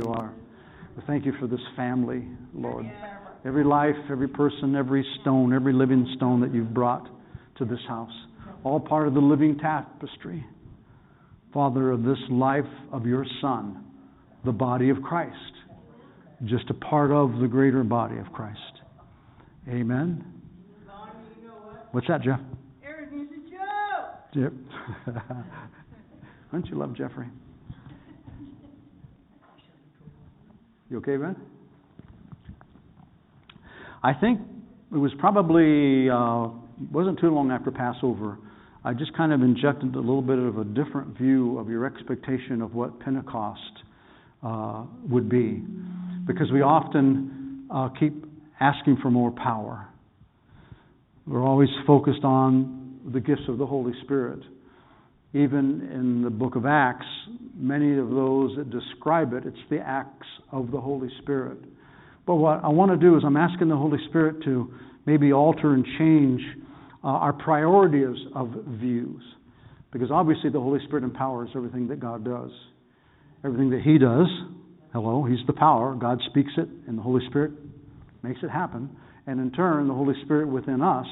you are. We thank you for this family, Lord. Every life, every person, every stone, every living stone that you've brought to this house. All part of the living tapestry, Father, of this life of your Son, the body of Christ. Just a part of the greater body of Christ. Amen. What's that, Jeff? Yep. Don't you love Jeffrey? You okay, Ben? I think it was probably uh, wasn't too long after Passover. I just kind of injected a little bit of a different view of your expectation of what Pentecost uh, would be, because we often uh, keep asking for more power. We're always focused on the gifts of the Holy Spirit. Even in the book of Acts, many of those that describe it, it's the acts of the Holy Spirit. But what I want to do is I'm asking the Holy Spirit to maybe alter and change uh, our priorities of views. Because obviously the Holy Spirit empowers everything that God does. Everything that He does, hello, He's the power. God speaks it, and the Holy Spirit makes it happen. And in turn, the Holy Spirit within us,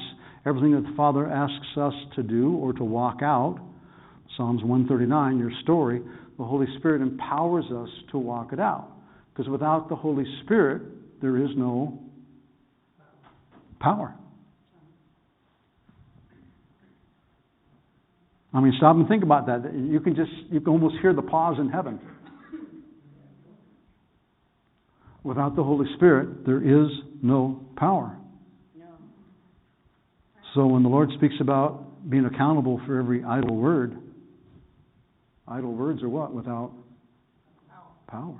everything that the Father asks us to do or to walk out, Psalms 139, your story, the Holy Spirit empowers us to walk it out. Because without the Holy Spirit, there is no power. I mean, stop and think about that. You can just, you can almost hear the pause in heaven. Without the Holy Spirit, there is no power. So when the Lord speaks about being accountable for every idle word, idle words are what? Without power.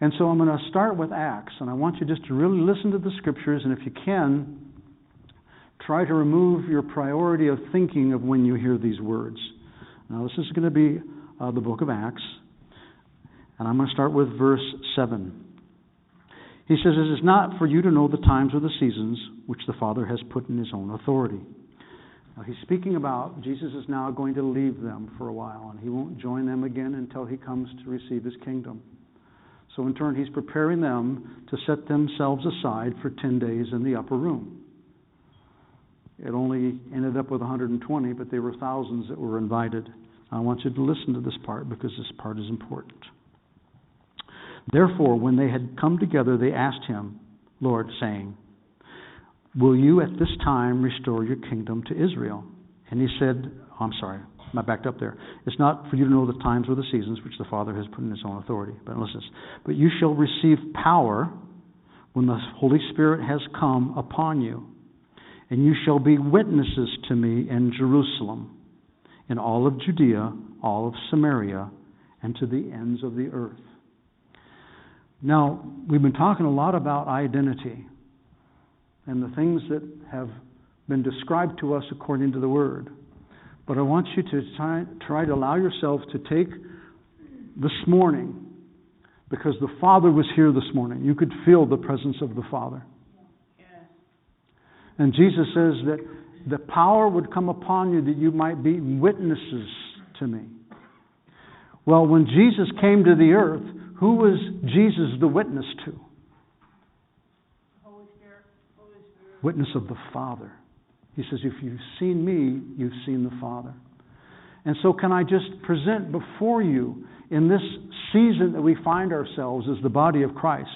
And so I'm going to start with Acts, and I want you just to really listen to the scriptures, and if you can, try to remove your priority of thinking of when you hear these words. Now, this is going to be uh, the book of Acts, and I'm going to start with verse 7. He says, It is not for you to know the times or the seasons which the Father has put in his own authority. He's speaking about Jesus is now going to leave them for a while, and he won't join them again until he comes to receive his kingdom. So, in turn, he's preparing them to set themselves aside for 10 days in the upper room. It only ended up with 120, but there were thousands that were invited. I want you to listen to this part because this part is important. Therefore, when they had come together, they asked him, Lord, saying, Will you at this time restore your kingdom to Israel? And he said, oh, I'm sorry, I backed up there. It's not for you to know the times or the seasons which the Father has put in his own authority. But listen, but you shall receive power when the Holy Spirit has come upon you. And you shall be witnesses to me in Jerusalem, in all of Judea, all of Samaria, and to the ends of the earth. Now, we've been talking a lot about identity and the things that have been described to us according to the Word. But I want you to try, try to allow yourself to take this morning, because the Father was here this morning. You could feel the presence of the Father. And Jesus says that the power would come upon you that you might be witnesses to me. Well, when Jesus came to the earth, who was Jesus the witness to? Holy Spirit. Holy Spirit. Witness of the Father. He says, If you've seen me, you've seen the Father. And so, can I just present before you in this season that we find ourselves as the body of Christ,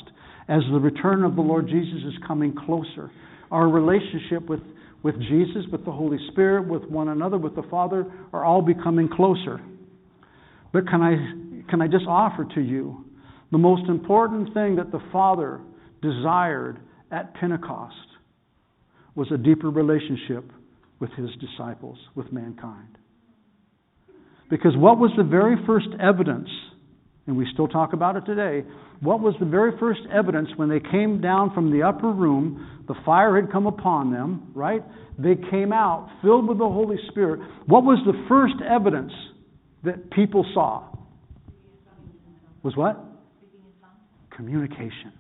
as the return of the Lord Jesus is coming closer, our relationship with, with Jesus, with the Holy Spirit, with one another, with the Father, are all becoming closer. But can I, can I just offer to you the most important thing that the Father desired at Pentecost was a deeper relationship with his disciples, with mankind. Because what was the very first evidence, and we still talk about it today, what was the very first evidence when they came down from the upper room? The fire had come upon them, right? They came out filled with the Holy Spirit. What was the first evidence that people saw? Was what? Communication.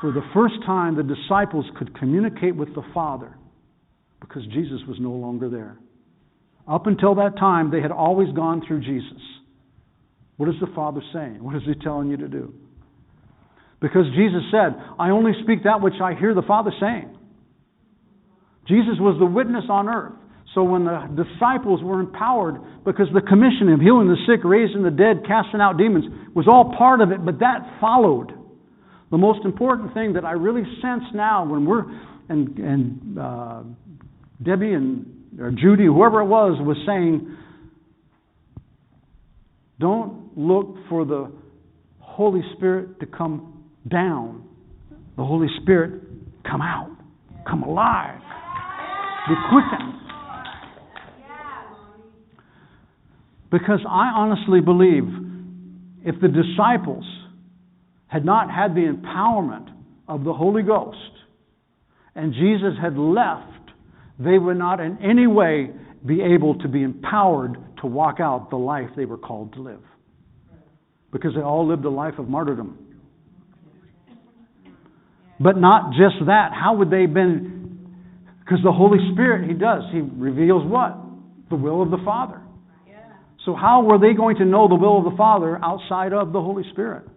For the first time, the disciples could communicate with the Father because Jesus was no longer there. Up until that time, they had always gone through Jesus. What is the Father saying? What is He telling you to do? Because Jesus said, I only speak that which I hear the Father saying. Jesus was the witness on earth. So when the disciples were empowered, because the commission of healing the sick, raising the dead, casting out demons was all part of it, but that followed. The most important thing that I really sense now when we're, and, and uh, Debbie and or Judy, whoever it was, was saying, don't look for the Holy Spirit to come down. The Holy Spirit come out, come alive, be quickened. Because I honestly believe if the disciples had not had the empowerment of the Holy Ghost and Jesus had left, they would not in any way be able to be empowered to walk out the life they were called to live. Because they all lived a life of martyrdom. But not just that. How would they have been? Because the Holy Spirit, He does. He reveals what? The will of the Father. So, how were they going to know the will of the Father outside of the Holy Spirit?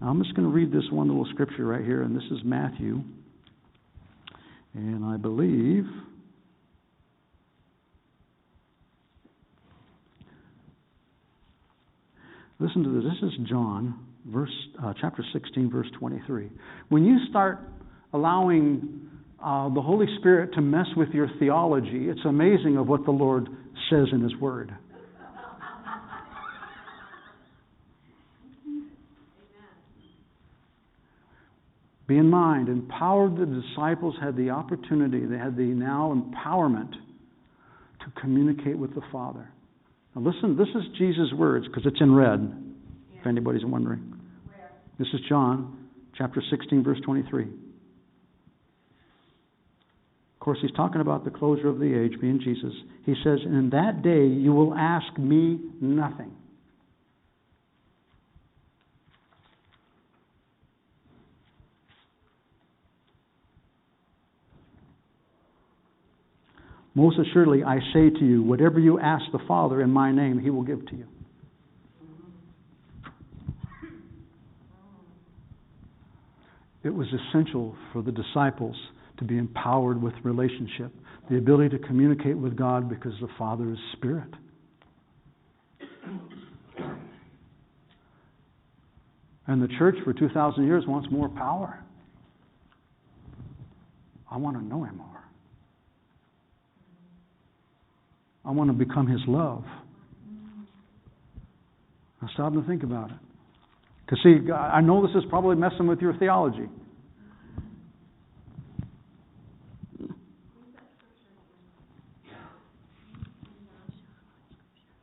Now, I'm just going to read this one little scripture right here, and this is Matthew. And I believe. Listen to this. This is John, verse, uh, chapter 16, verse 23. When you start allowing uh, the Holy Spirit to mess with your theology, it's amazing of what the Lord says in His Word. Be in mind, empowered the disciples had the opportunity, they had the now empowerment to communicate with the Father. Now listen, this is Jesus' words because it's in red, yeah. if anybody's wondering. Where? This is John chapter 16, verse 23. Of course, he's talking about the closure of the age, being Jesus. He says, In that day you will ask me nothing. Most assuredly, I say to you, whatever you ask the Father in my name, he will give to you. It was essential for the disciples to be empowered with relationship, the ability to communicate with God because the Father is Spirit. And the church for 2,000 years wants more power. I want to know Him more. I want to become His love. Now stop and think about it. Because, see, I know this is probably messing with your theology.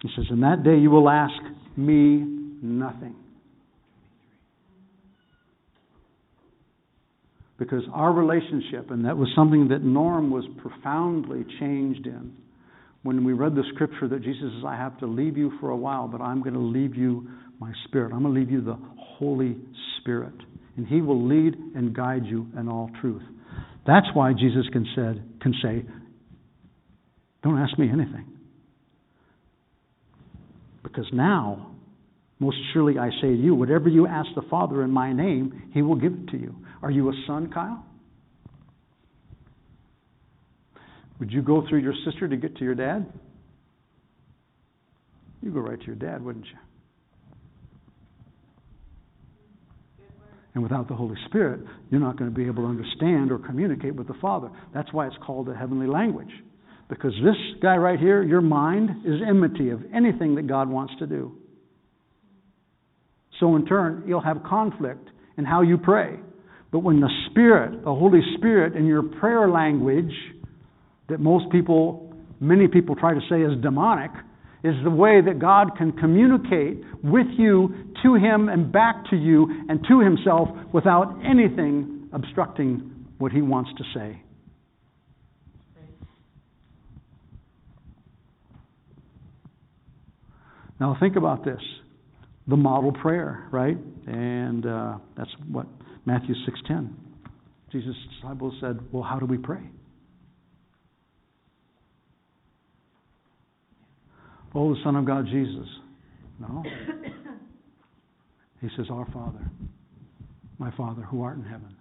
He says, In that day you will ask me nothing. Because our relationship, and that was something that Norm was profoundly changed in when we read the scripture that Jesus says, I have to leave you for a while, but I'm going to leave you my spirit. I'm going to leave you the Holy Spirit. And he will lead and guide you in all truth. That's why Jesus can, said, can say, Don't ask me anything. Because now, most surely I say to you, whatever you ask the Father in my name, he will give it to you. Are you a son, Kyle? Would you go through your sister to get to your dad? You go right to your dad, wouldn't you? And without the Holy Spirit, you're not going to be able to understand or communicate with the Father. That's why it's called a heavenly language. Because this guy right here, your mind, is enmity of anything that God wants to do. So, in turn, you'll have conflict in how you pray. But when the Spirit, the Holy Spirit, in your prayer language, that most people, many people try to say is demonic, is the way that God can communicate with you, to Him, and back to you, and to Himself without anything obstructing what He wants to say. Now think about this. The model prayer, right? And uh, that's what Matthew 6.10. Jesus' disciples said, well, how do we pray? Oh, the Son of God, Jesus, No. He says, Our Father, my Father who art in heaven.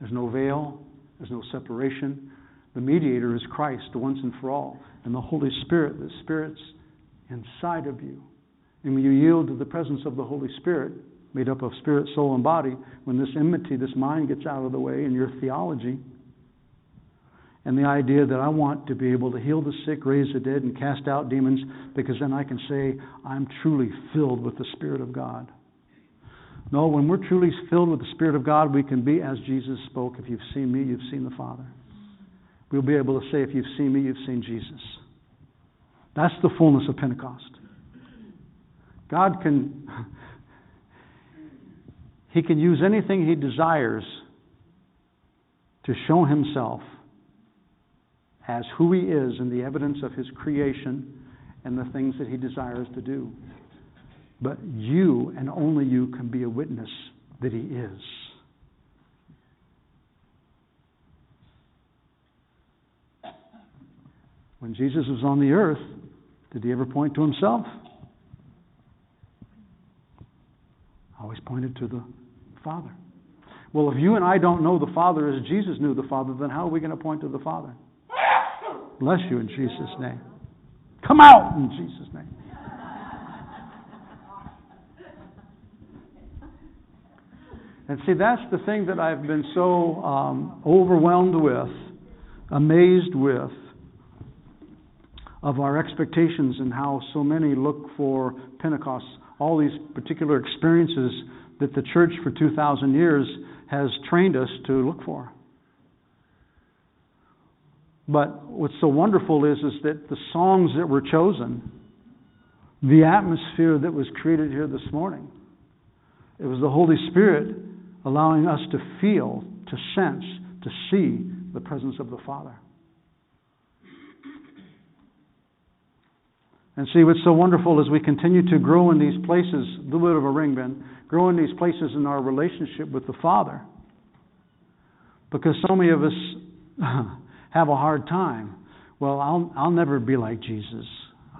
There's no veil, there's no separation. The mediator is Christ once and for all. And the Holy Spirit, the Spirit's inside of you. And when you yield to the presence of the Holy Spirit, made up of spirit, soul, and body, when this enmity, this mind gets out of the way in your theology, and the idea that I want to be able to heal the sick, raise the dead, and cast out demons, because then I can say, I'm truly filled with the Spirit of God. No, when we're truly filled with the Spirit of God, we can be as Jesus spoke if you've seen me, you've seen the Father. We'll be able to say, if you've seen me, you've seen Jesus. That's the fullness of Pentecost. God can. He can use anything he desires to show himself as who he is and the evidence of his creation and the things that he desires to do. But you and only you can be a witness that he is. When Jesus was on the earth, did he ever point to himself? Always pointed to the Father. Well, if you and I don't know the Father as Jesus knew the Father, then how are we going to point to the Father? Bless you in Jesus' name. Come out in Jesus' name. And see, that's the thing that I've been so um, overwhelmed with, amazed with, of our expectations and how so many look for Pentecost, all these particular experiences that the church for 2,000 years has trained us to look for. But what's so wonderful is, is that the songs that were chosen, the atmosphere that was created here this morning, it was the Holy Spirit allowing us to feel, to sense, to see the presence of the Father. And see, what's so wonderful is we continue to grow in these places, a little bit of a ring bend, grow in these places in our relationship with the Father. Because so many of us have a hard time. Well, I'll, I'll never be like Jesus.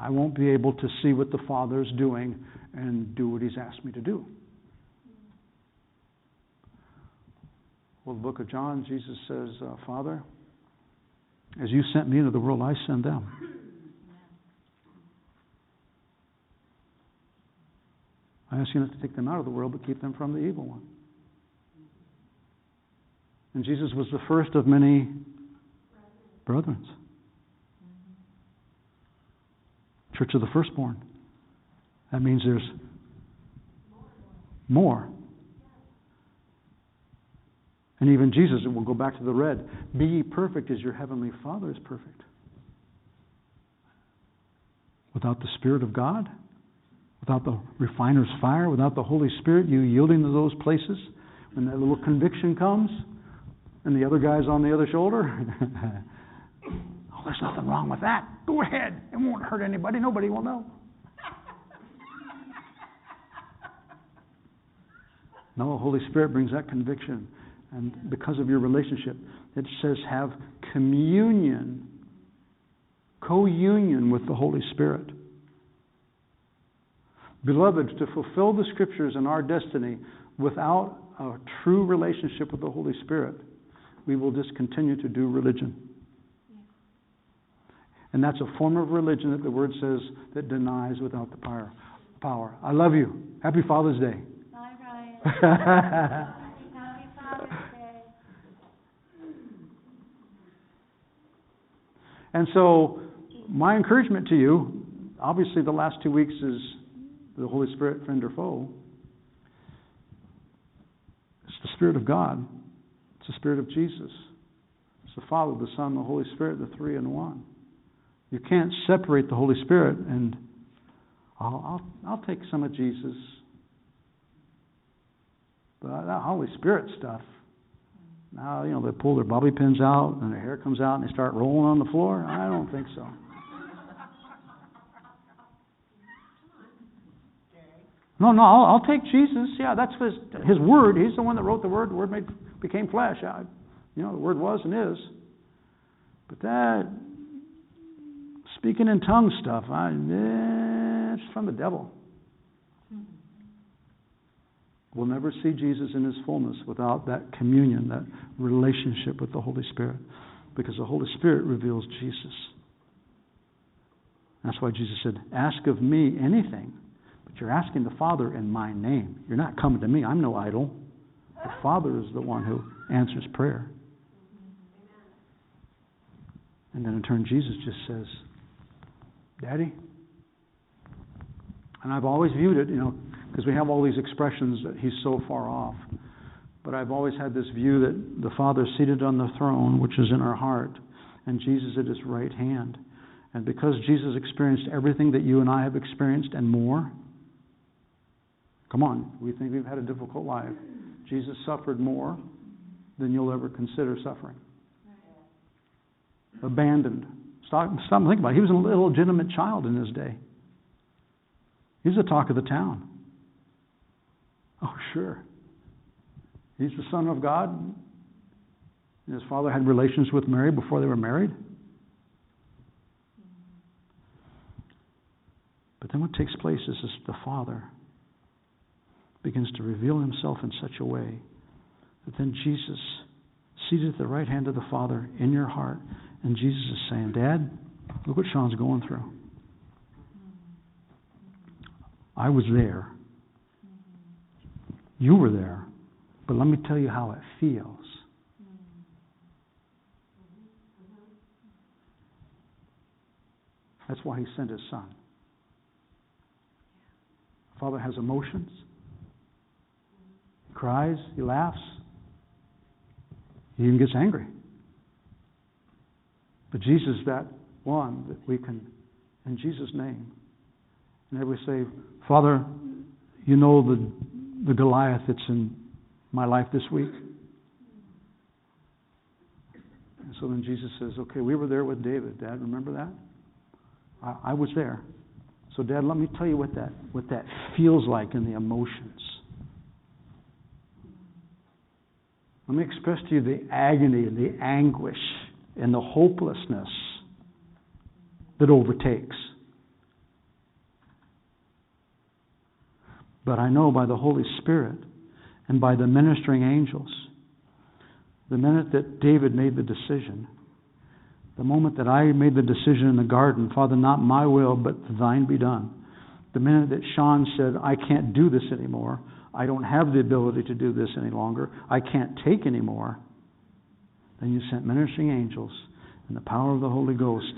I won't be able to see what the Father is doing and do what He's asked me to do. Well, the book of John, Jesus says, uh, Father, as you sent me into the world, I send them. I ask you not to take them out of the world, but keep them from the evil one. And Jesus was the first of many brethren. Church of the firstborn. That means there's more. And even Jesus, and we'll go back to the red, be ye perfect as your heavenly Father is perfect. Without the Spirit of God, without the refiner's fire, without the Holy Spirit, you yielding to those places, when that little conviction comes, and the other guy's on the other shoulder, there's nothing wrong with that. Go ahead. It won't hurt anybody. Nobody will know. no, the Holy Spirit brings that conviction. And because of your relationship, it says have communion, co union with the Holy Spirit. Beloved, to fulfill the scriptures and our destiny without a true relationship with the Holy Spirit, we will just continue to do religion. And that's a form of religion that the Word says that denies without the power. Power. I love you. Happy Father's Day. Bye, Ryan. Happy Father's Day. And so, my encouragement to you, obviously, the last two weeks is the Holy Spirit, friend or foe. It's the Spirit of God. It's the Spirit of Jesus. It's the Father, the Son, the Holy Spirit, the three in one. You can't separate the Holy Spirit and I'll, I'll, I'll take some of Jesus. But that Holy Spirit stuff, now, you know, they pull their bobby pins out and their hair comes out and they start rolling on the floor. I don't think so. No, no, I'll, I'll take Jesus. Yeah, that's his, his word. He's the one that wrote the word. The word made, became flesh. I, you know, the word was and is. But that speaking in tongues stuff, I, eh, That's from the devil. We'll never see Jesus in his fullness without that communion, that relationship with the Holy Spirit, because the Holy Spirit reveals Jesus. That's why Jesus said, Ask of me anything, but you're asking the Father in my name. You're not coming to me. I'm no idol. The Father is the one who answers prayer. And then in turn, Jesus just says, Daddy. And I've always viewed it, you know, because we have all these expressions that he's so far off. But I've always had this view that the Father seated on the throne, which is in our heart, and Jesus at his right hand. And because Jesus experienced everything that you and I have experienced and more, come on, we think we've had a difficult life. Jesus suffered more than you'll ever consider suffering. Abandoned. Stop, stop and think about it. He was an illegitimate child in his day. He was the talk of the town. Oh, sure. He's the Son of God. His father had relations with Mary before they were married. But then what takes place is this, the Father begins to reveal himself in such a way that then Jesus, seated at the right hand of the Father in your heart, and Jesus is saying, Dad, look what Sean's going through. I was there. You were there. But let me tell you how it feels. That's why he sent his son. Father has emotions. He cries, he laughs, he even gets angry. But Jesus is that one that we can, in Jesus' name, and then we say, Father, you know the, the Goliath that's in my life this week. And so then Jesus says, Okay, we were there with David. Dad, remember that? I, I was there. So, Dad, let me tell you what that what that feels like in the emotions. Let me express to you the agony and the anguish and the hopelessness that overtakes. But I know by the Holy Spirit and by the ministering angels, the minute that David made the decision, the moment that I made the decision in the garden, Father, not my will, but thine be done. The minute that Sean said, I can't do this anymore, I don't have the ability to do this any longer, I can't take anymore, then you sent ministering angels and the power of the Holy Ghost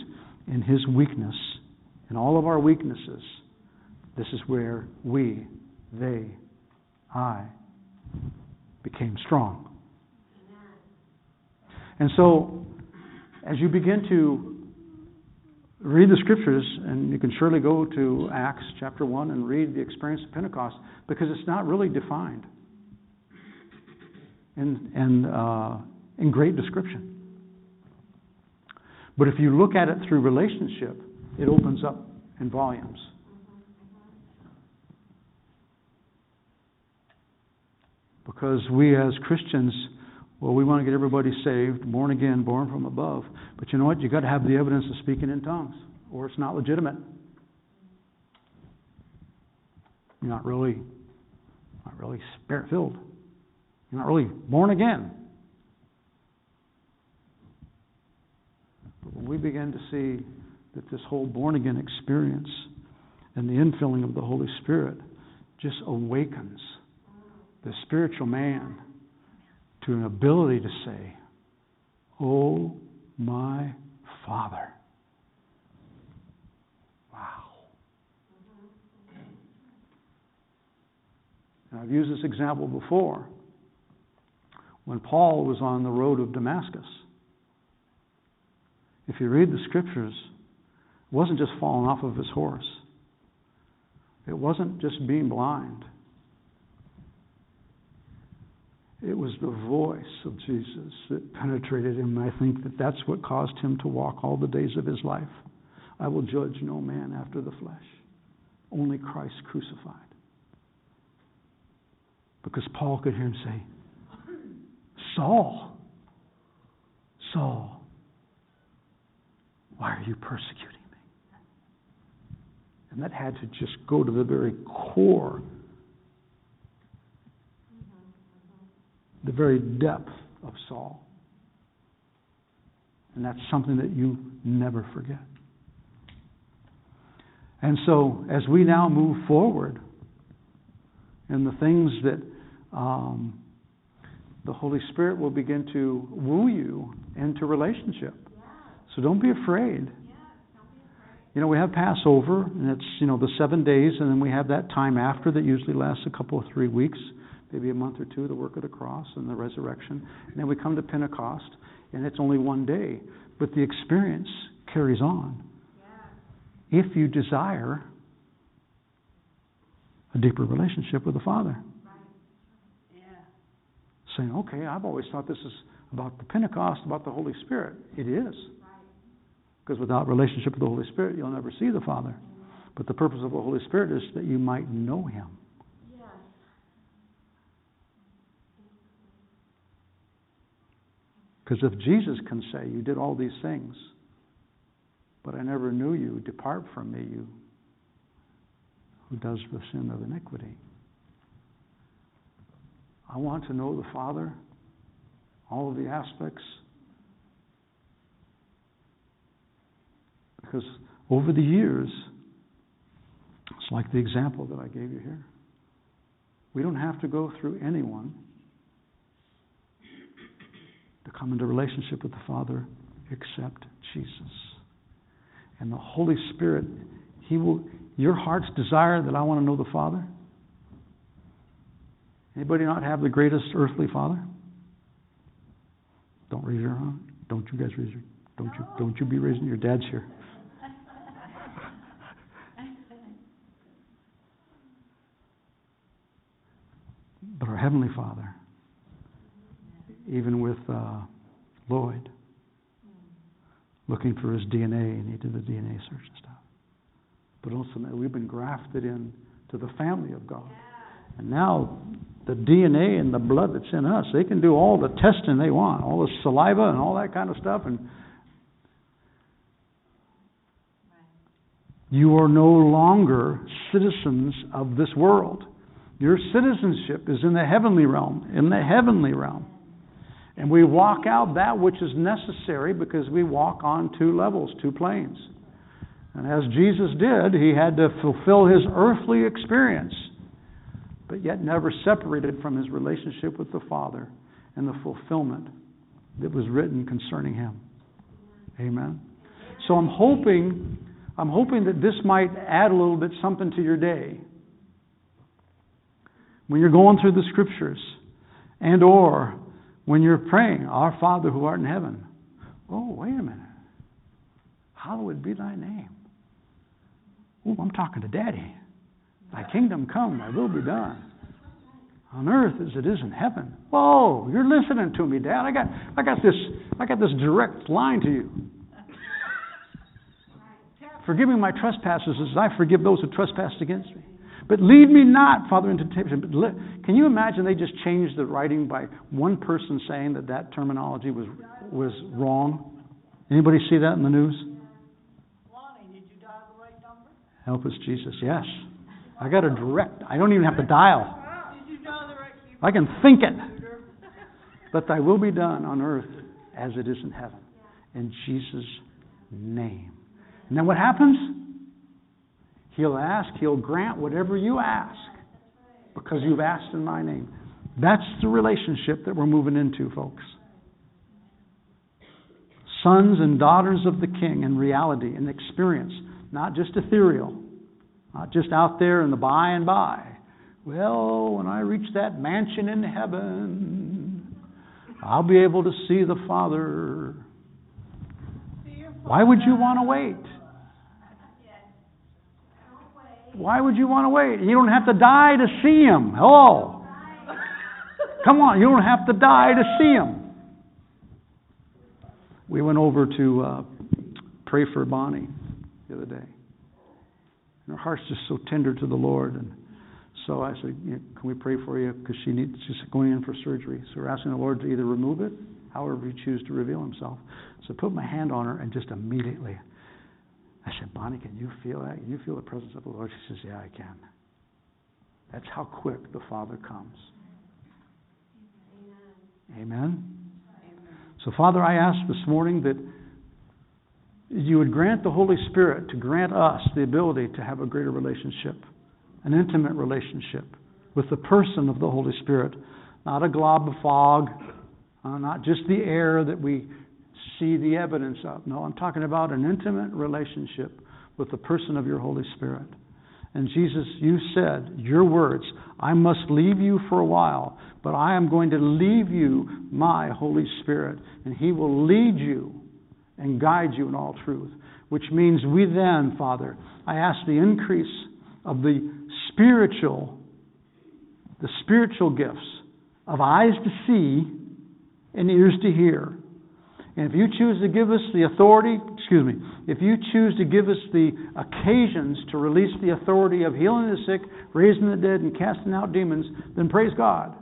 in his weakness, in all of our weaknesses. This is where we, they, I became strong. And so, as you begin to read the scriptures, and you can surely go to Acts chapter 1 and read the experience of Pentecost, because it's not really defined in, in, uh, in great description. But if you look at it through relationship, it opens up in volumes. Because we as Christians, well, we want to get everybody saved, born again, born from above. But you know what? You've got to have the evidence of speaking in tongues, or it's not legitimate. You're not really, not really spirit filled. You're not really born again. But when we begin to see that this whole born again experience and the infilling of the Holy Spirit just awakens the spiritual man to an ability to say, Oh, my Father. Wow. And I've used this example before. When Paul was on the road of Damascus, if you read the scriptures, it wasn't just falling off of his horse. It wasn't just being blind. It was the voice of Jesus that penetrated him. And I think that that's what caused him to walk all the days of his life. I will judge no man after the flesh, only Christ crucified. Because Paul could hear him say, Saul, Saul, why are you persecuting me? And that had to just go to the very core, the very depth of Saul. And that's something that you never forget. And so, as we now move forward in the things that um, the Holy Spirit will begin to woo you into relationship. So don't be afraid. You know, we have Passover, and it's, you know, the seven days, and then we have that time after that usually lasts a couple of three weeks, maybe a month or two, the work of the cross and the resurrection. And then we come to Pentecost, and it's only one day. But the experience carries on. If you desire a deeper relationship with the Father. Saying, okay, I've always thought this is about the Pentecost, about the Holy Spirit. It is. Because without relationship with the Holy Spirit, you'll never see the Father. But the purpose of the Holy Spirit is that you might know Him. Because if Jesus can say, You did all these things, but I never knew you, depart from me, you who does the sin of iniquity. I want to know the Father, all of the aspects. Because over the years, it's like the example that I gave you here. We don't have to go through anyone to come into relationship with the Father except Jesus. And the Holy Spirit, He will your heart's desire that I want to know the Father? Anybody not have the greatest earthly father? Don't raise your hand. Don't you guys raise your don't you don't you be raising your dad's here. but our heavenly Father, even with uh, Lloyd, looking for his DNA, and he did the DNA search and stuff. But ultimately, we've been grafted in to the family of God. And now the DNA and the blood that's in us, they can do all the testing they want, all the saliva and all that kind of stuff. And you are no longer citizens of this world. Your citizenship is in the heavenly realm, in the heavenly realm. And we walk out that which is necessary because we walk on two levels, two planes. And as Jesus did, he had to fulfill his earthly experience but yet never separated from his relationship with the Father and the fulfillment that was written concerning him. Amen. So I'm hoping I'm hoping that this might add a little bit something to your day. When you're going through the scriptures and or when you're praying, Our Father who art in heaven. Oh, wait a minute. Hallowed be thy name. Oh, I'm talking to Daddy. Thy kingdom come, thy will be done. On earth as it is in heaven. Whoa, you're listening to me, Dad. I got I got this I got this direct line to you. Forgive me my trespasses as I forgive those who trespass against me. But lead me not, Father, into temptation. But can you imagine they just changed the writing by one person saying that that terminology was was wrong? Anybody see that in the news? Help us, Jesus. Yes. I got a direct. I don't even have to dial. I can think it. But thy will be done on earth as it is in heaven. In Jesus' name. And then what happens? He'll ask, he'll grant whatever you ask because you've asked in my name. That's the relationship that we're moving into, folks. Sons and daughters of the King in reality and experience, not just ethereal. Not just out there in the by and by. Well, when I reach that mansion in heaven, I'll be able to see the Father. Why would you want to wait? Why would you want to wait? You don't have to die to see Him. Hello. Come on, you don't have to die to see Him. We went over to uh, pray for Bonnie the other day. And her heart's just so tender to the Lord. And so I said, Can we pray for you? Because she needs, she's going in for surgery. So we're asking the Lord to either remove it, however He chooses to reveal Himself. So I put my hand on her, and just immediately, I said, Bonnie, can you feel that? Can you feel the presence of the Lord? She says, Yeah, I can. That's how quick the Father comes. Amen. So, Father, I ask this morning that you would grant the Holy Spirit to grant us the ability to have a greater relationship, an intimate relationship with the person of the Holy Spirit, not a glob of fog, uh, not just the air that we see the evidence of. No, I'm talking about an intimate relationship with the person of your Holy Spirit. And Jesus, you said, your words, I must leave you for a while, but I am going to leave you my Holy Spirit, and He will lead you and guide you in all truth. Which means we then, Father, I ask the increase of the spiritual, the spiritual gifts of eyes to see and ears to hear. And if you choose to give us the authority, excuse me, if you choose to give us the occasions to release the authority of healing the sick, raising the dead, and casting out demons, then praise God.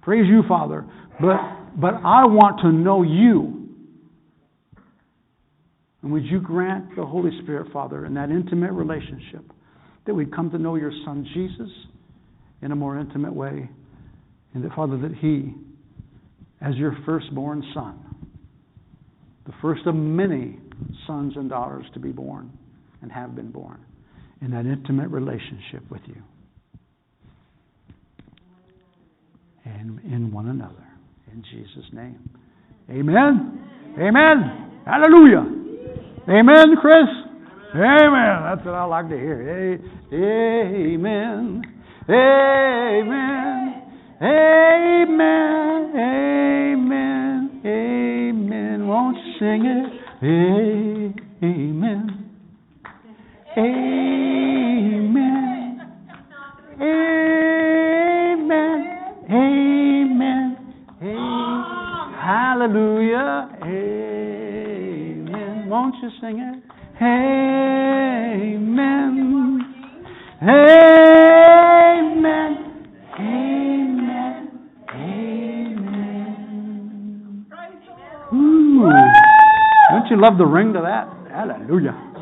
Praise you, Father. But, but I want to know you. And would you grant the Holy Spirit, Father, in that intimate relationship, that we'd come to know your Son Jesus in a more intimate way, and that, Father, that He, as your firstborn Son, the first of many sons and daughters to be born and have been born, in that intimate relationship with you and in one another. In Jesus' name. Amen. Amen. Hallelujah. Amen, Chris. Amen. That's what I like to hear. Amen. Amen. Amen. Amen. Amen. Sing it? Amen. Amen. Amen. Amen. Hallelujah. Amen. Won't you sing it? Amen. Amen. Don't you love the ring to that? Hallelujah.